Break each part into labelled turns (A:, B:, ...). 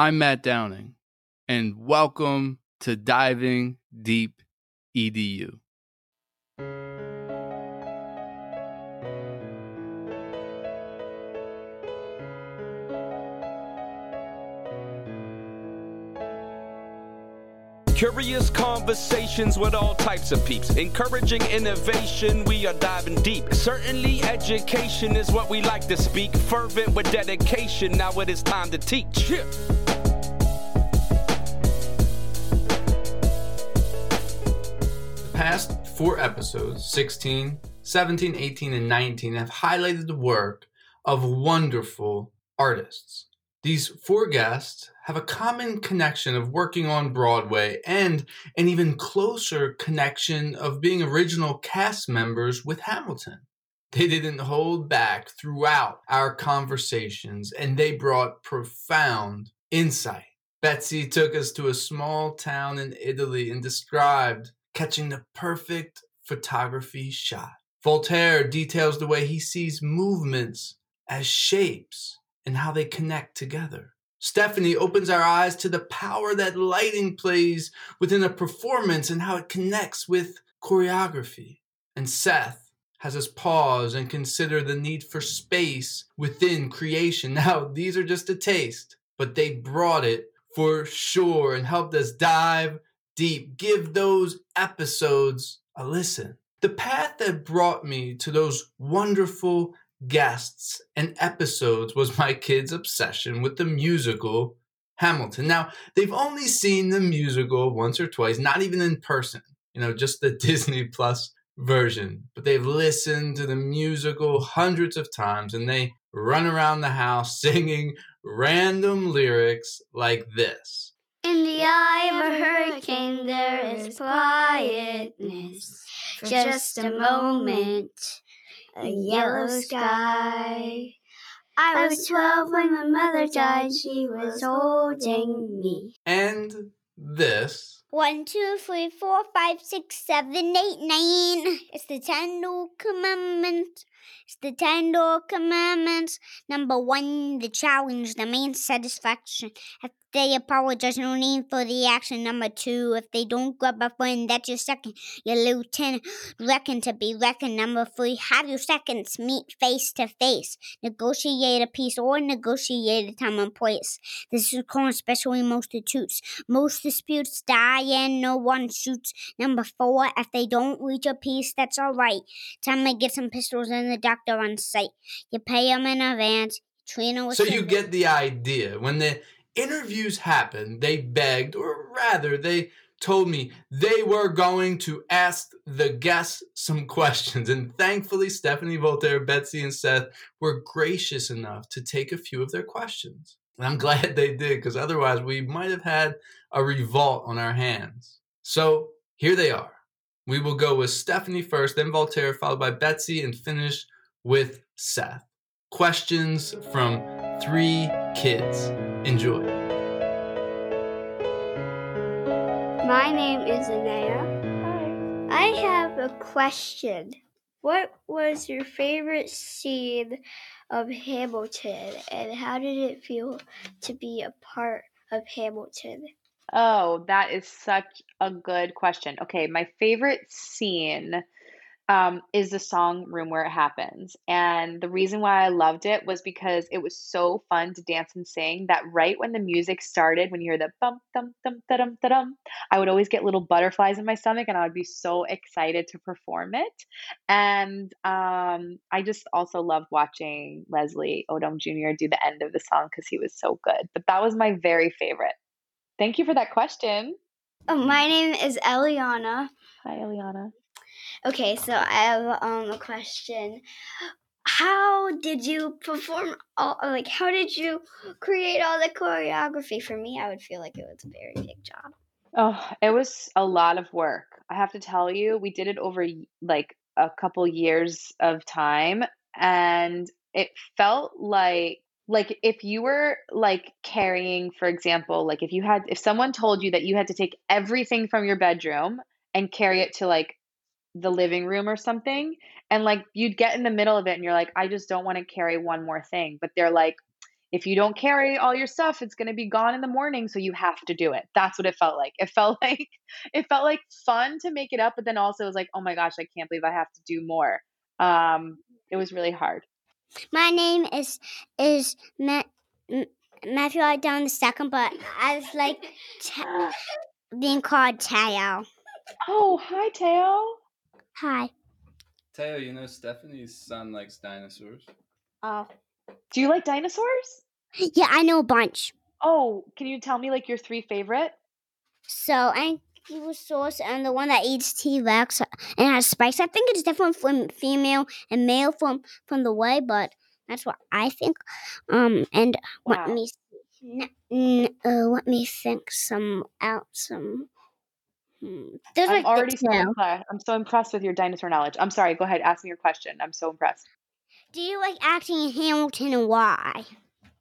A: I'm Matt Downing, and welcome to Diving Deep EDU.
B: Curious conversations with all types of peeps. Encouraging innovation, we are diving deep. Certainly, education is what we like to speak. Fervent with dedication, now it is time to teach. Yeah.
A: Past four episodes 16, 17, 18, and 19 have highlighted the work of wonderful artists. These four guests have a common connection of working on Broadway and an even closer connection of being original cast members with Hamilton. They didn't hold back throughout our conversations and they brought profound insight. Betsy took us to a small town in Italy and described catching the perfect photography shot. Voltaire details the way he sees movements as shapes and how they connect together. Stephanie opens our eyes to the power that lighting plays within a performance and how it connects with choreography. And Seth has us pause and consider the need for space within creation. Now, these are just a taste, but they brought it for sure and helped us dive deep. Give those episodes a listen. The path that brought me to those wonderful guests and episodes was my kids' obsession with the musical Hamilton. Now, they've only seen the musical once or twice, not even in person, you know, just the Disney Plus version, but they've listened to the musical hundreds of times and they run around the house singing random lyrics like this.
C: In the eye of a hurricane, there is quietness. For just a moment a yellow sky. I was 12 when my mother died. She was holding me.
A: And this.
C: One, two, three, four, five, six, seven, eight, nine. It's the Ten Duel Commandment. It's the Ten Duel Commandments. Number one, the challenge, the main satisfaction. If they apologize, no need for the action. Number two, if they don't grab a friend, that's your second. Your lieutenant reckon to be reckoned. Number three, have your seconds meet face to face. Negotiate a peace or negotiate a time and place. This is common, especially most disputes. Most disputes die and no one shoots. Number four, if they don't reach a peace, that's alright. Time to get some pistols and the doctor on site. You pay them in advance. Train them
A: so you get the idea. When the interviews happened, they begged, or rather, they told me they were going to ask the guests some questions. And thankfully, Stephanie Voltaire, Betsy, and Seth were gracious enough to take a few of their questions. And I'm glad they did, because otherwise, we might have had a revolt on our hands. So here they are. We will go with Stephanie first, then Voltaire, followed by Betsy, and finish with Seth. Questions from three kids. Enjoy.
C: My name is Anaya. Hi. I have a question. What was your favorite scene of Hamilton, and how did it feel to be a part of Hamilton?
D: Oh, that is such a good question. Okay, my favorite scene um, is the song Room Where It Happens. And the reason why I loved it was because it was so fun to dance and sing that right when the music started, when you hear the bum, dum, dum, da, dum, da, I would always get little butterflies in my stomach and I would be so excited to perform it. And um, I just also loved watching Leslie Odom Jr. do the end of the song because he was so good. But that was my very favorite. Thank you for that question.
C: Oh, my name is Eliana.
D: Hi, Eliana.
C: Okay, so I have um, a question. How did you perform all like how did you create all the choreography? For me, I would feel like it was a very big job.
D: Oh, it was a lot of work. I have to tell you, we did it over like a couple years of time and it felt like like if you were like carrying for example like if you had if someone told you that you had to take everything from your bedroom and carry it to like the living room or something and like you'd get in the middle of it and you're like I just don't want to carry one more thing but they're like if you don't carry all your stuff, it's going to be gone in the morning, so you have to do it. That's what it felt like. It felt like it felt like fun to make it up, but then also it was like, oh my gosh, I can't believe I have to do more. Um, it was really hard.
C: My name is is Ma- M- Matthew. I down the second, but I was like t- being called Tao.
D: Oh, hi, Teo.
C: Hi.
A: Teo, you know Stephanie's son likes dinosaurs.
C: Oh.
D: Do you like dinosaurs?
C: Yeah, I know a bunch.
D: Oh, can you tell me like your three favorite?
C: So Ankylosaurus and the one that eats T Rex and has spikes. I think it's different from female and male from from the way, but that's what I think. Um, and let me. N- n- uh, let me think some out some. Hmm. There's
D: I'm
C: like
D: already so impressed. I'm so impressed with your dinosaur knowledge. I'm sorry. Go ahead. Ask me your question. I'm so impressed.
C: Do you like acting in Hamilton and why?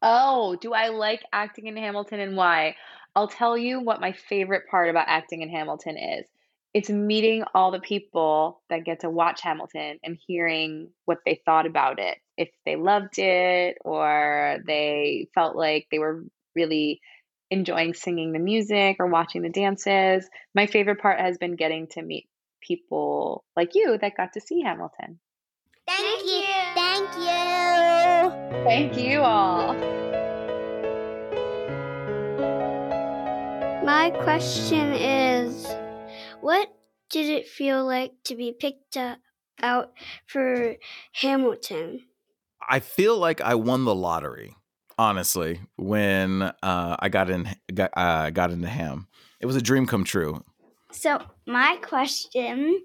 D: Oh, do I like acting in Hamilton and why? I'll tell you what my favorite part about acting in Hamilton is. It's meeting all the people that get to watch Hamilton and hearing what they thought about it. If they loved it or they felt like they were really enjoying singing the music or watching the dances. My favorite part has been getting to meet people like you that got to see Hamilton.
C: Thank, you. Thank you.
D: Thank you all.
E: My question is what did it feel like to be picked uh, out for Hamilton?
F: I feel like I won the lottery, honestly, when uh, I got in got, uh, got into Ham. It was a dream come true.
E: So, my question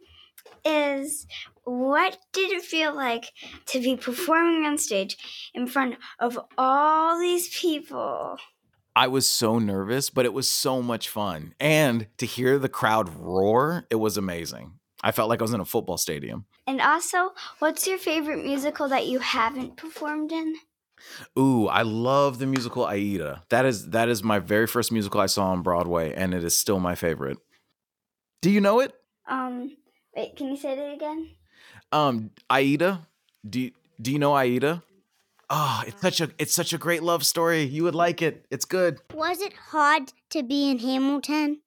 E: is what did it feel like to be performing on stage in front of all these people?
F: I was so nervous, but it was so much fun. And to hear the crowd roar, it was amazing. I felt like I was in a football stadium.
E: And also, what's your favorite musical that you haven't performed in?
F: Ooh, I love the musical Aida. That is that is my very first musical I saw on Broadway, and it is still my favorite. Do you know it?
E: Um, wait, can you say that again?
F: Um, Aida. Do you, do you know Aida? Oh, it's such a it's such a great love story. You would like it. It's good.
C: Was it hard to be in Hamilton?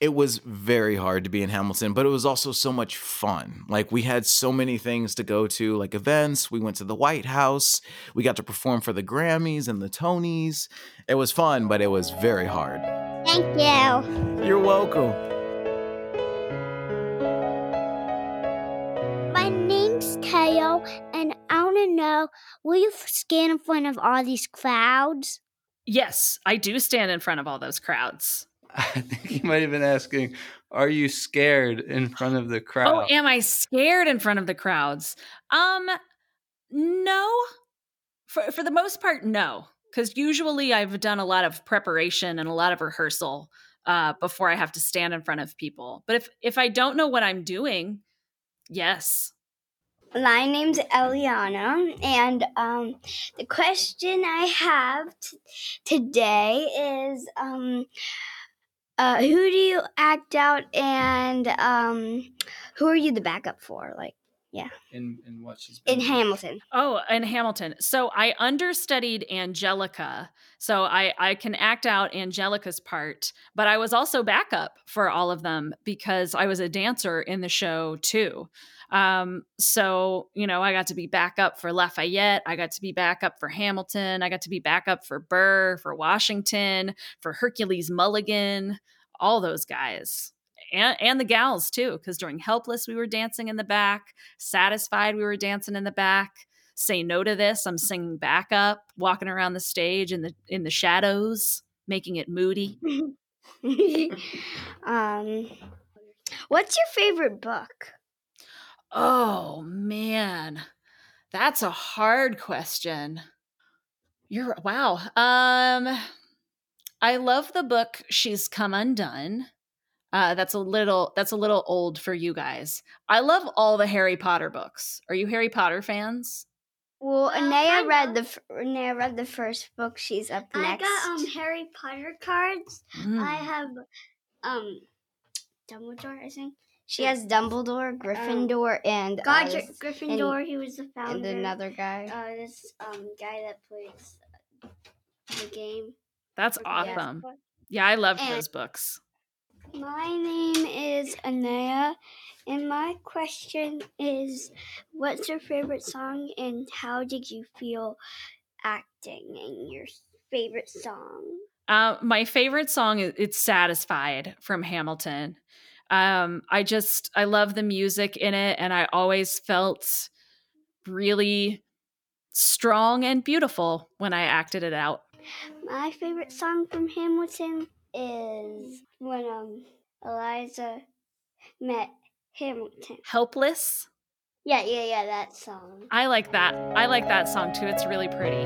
F: It was very hard to be in Hamilton, but it was also so much fun. Like we had so many things to go to, like events. We went to the White House. We got to perform for the Grammys and the Tonys. It was fun, but it was very hard.
C: Thank you.
F: You're welcome.
C: Know will you stand in front of all these crowds?
G: Yes, I do stand in front of all those crowds.
A: I think he might have been asking, "Are you scared in front of the crowd?"
G: Oh,
A: crowd?"
G: am I scared in front of the crowds? Um, no. For for the most part, no. Because usually I've done a lot of preparation and a lot of rehearsal uh, before I have to stand in front of people. But if if I don't know what I'm doing, yes.
E: My name's Eliana, and um, the question I have t- today is um, uh, who do you act out, and um, who are you the backup for? Like
A: in in what she's
E: in
A: been
E: Hamilton.
G: Oh, in Hamilton. So I understudied Angelica. So I, I can act out Angelica's part, but I was also backup for all of them because I was a dancer in the show too. Um, so, you know, I got to be backup for Lafayette. I got to be backup for Hamilton. I got to be backup for Burr, for Washington, for Hercules Mulligan, all those guys. And, and the gals too, because during Helpless, we were dancing in the back. Satisfied, we were dancing in the back. Say no to this, I'm singing back up, walking around the stage in the in the shadows, making it moody.
E: um, what's your favorite book?
G: Oh man, that's a hard question. You're wow. Um, I love the book "She's Come Undone." Uh, that's a little that's a little old for you guys. I love all the Harry Potter books. Are you Harry Potter fans?
E: Well,
C: Uh,
E: Anaya
C: I
E: read the f- Anaya read the first book. She's up next.
C: I got um Harry Potter cards. I
G: Mm.
C: have um Dumbledore, I think.
E: she has Dumbledore, Gryffindor, and uh,
C: Godric
E: this-
C: Gryffindor, he was the founder.
E: and another guy.
C: uh, this um guy that plays
E: the game.
G: That's awesome. Yeah, I loved
E: And-
G: those books.
E: My name is Anaya, and my question is What's your favorite song, and how did you feel acting in your favorite song?
G: Uh, my favorite song is it's "Satisfied" from Hamilton. Um, I just I love the music in it, and I always felt really strong and beautiful when I acted it out.
E: My favorite song from Hamilton is when um Eliza met Hamilton.
G: Helpless.
E: Yeah, yeah, yeah, that song.
G: I like that. I like that song too. It's really pretty.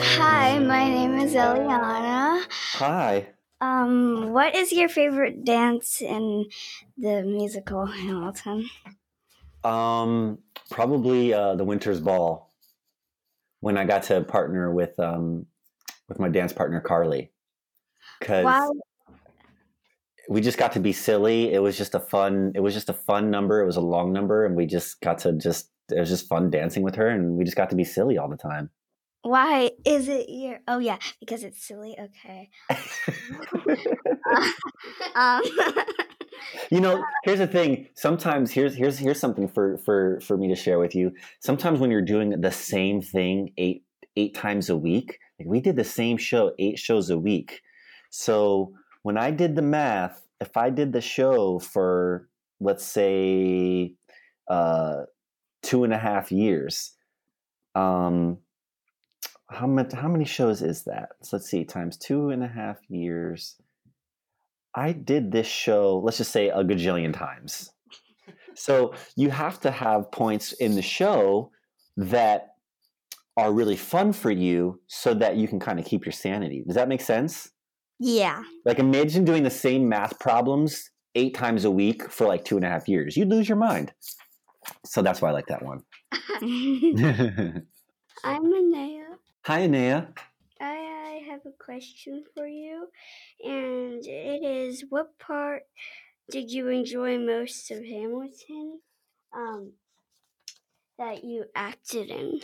E: Hi, my name is Eliana.
H: Hi.
E: Um, what is your favorite dance in the musical Hamilton?
H: Um, probably uh, the Winter's Ball when I got to partner with um, with my dance partner Carly because
E: Wow.
H: we just got to be silly. It was just a fun. It was just a fun number. It was a long number, and we just got to just. It was just fun dancing with her, and we just got to be silly all the time.
E: Why is it your? Oh yeah, because it's silly. Okay. um,
H: you know here's the thing. Sometimes here's here's here's something for for for me to share with you. Sometimes when you're doing the same thing eight eight times a week like we did the same show eight shows a week. So when i did the math if i did the show for let's say uh two and a half years um how much how many shows is that? So let's see times two and a half years I did this show, let's just say a gajillion times. So you have to have points in the show that are really fun for you so that you can kind of keep your sanity. Does that make sense?
E: yeah.
H: Like imagine doing the same math problems eight times a week for like two and a half years. You'd lose your mind. So that's why I like that one.
E: I'm Anaya.
H: Hi,
E: Anaya. Have a question for you, and it is: What part did you enjoy most of Hamilton? Um, that you acted in.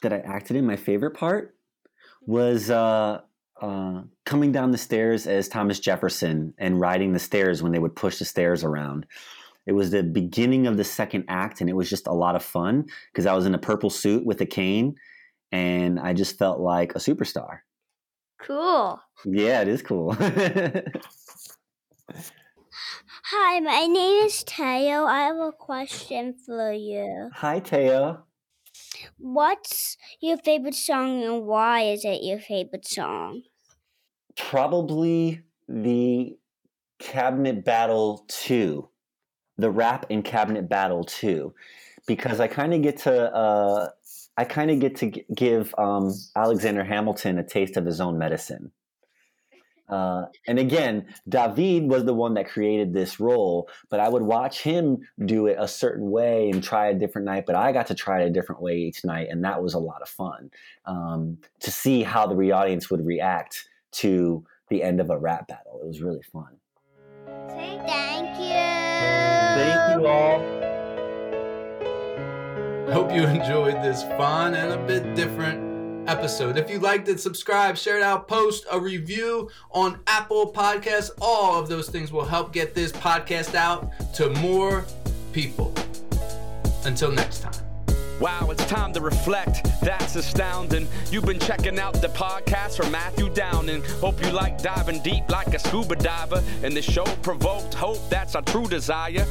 H: that I acted in, my favorite part was uh, uh, coming down the stairs as Thomas Jefferson and riding the stairs when they would push the stairs around. It was the beginning of the second act, and it was just a lot of fun because I was in a purple suit with a cane, and I just felt like a superstar.
E: Cool.
H: Yeah, it is cool.
C: Hi, my name is Teo. I have a question for you.
H: Hi, Teo.
C: What's your favorite song and why is it your favorite song?
H: Probably the Cabinet Battle 2, the rap in Cabinet Battle 2, because I kind of get to. Uh, I kind of get to g- give um, Alexander Hamilton a taste of his own medicine. Uh, and again, Daveed was the one that created this role, but I would watch him do it a certain way and try a different night. But I got to try it a different way each night, and that was a lot of fun um, to see how the re- audience would react to the end of a rap battle. It was really fun.
C: Thank you.
H: Thank you all.
A: Hope you enjoyed this fun and a bit different episode. If you liked it, subscribe, share it out, post a review on Apple Podcasts. All of those things will help get this podcast out to more people. Until next time.
B: Wow, it's time to reflect. That's astounding. You've been checking out the podcast from Matthew Downing. Hope you like diving deep like a scuba diver. And the show provoked hope. That's our true desire.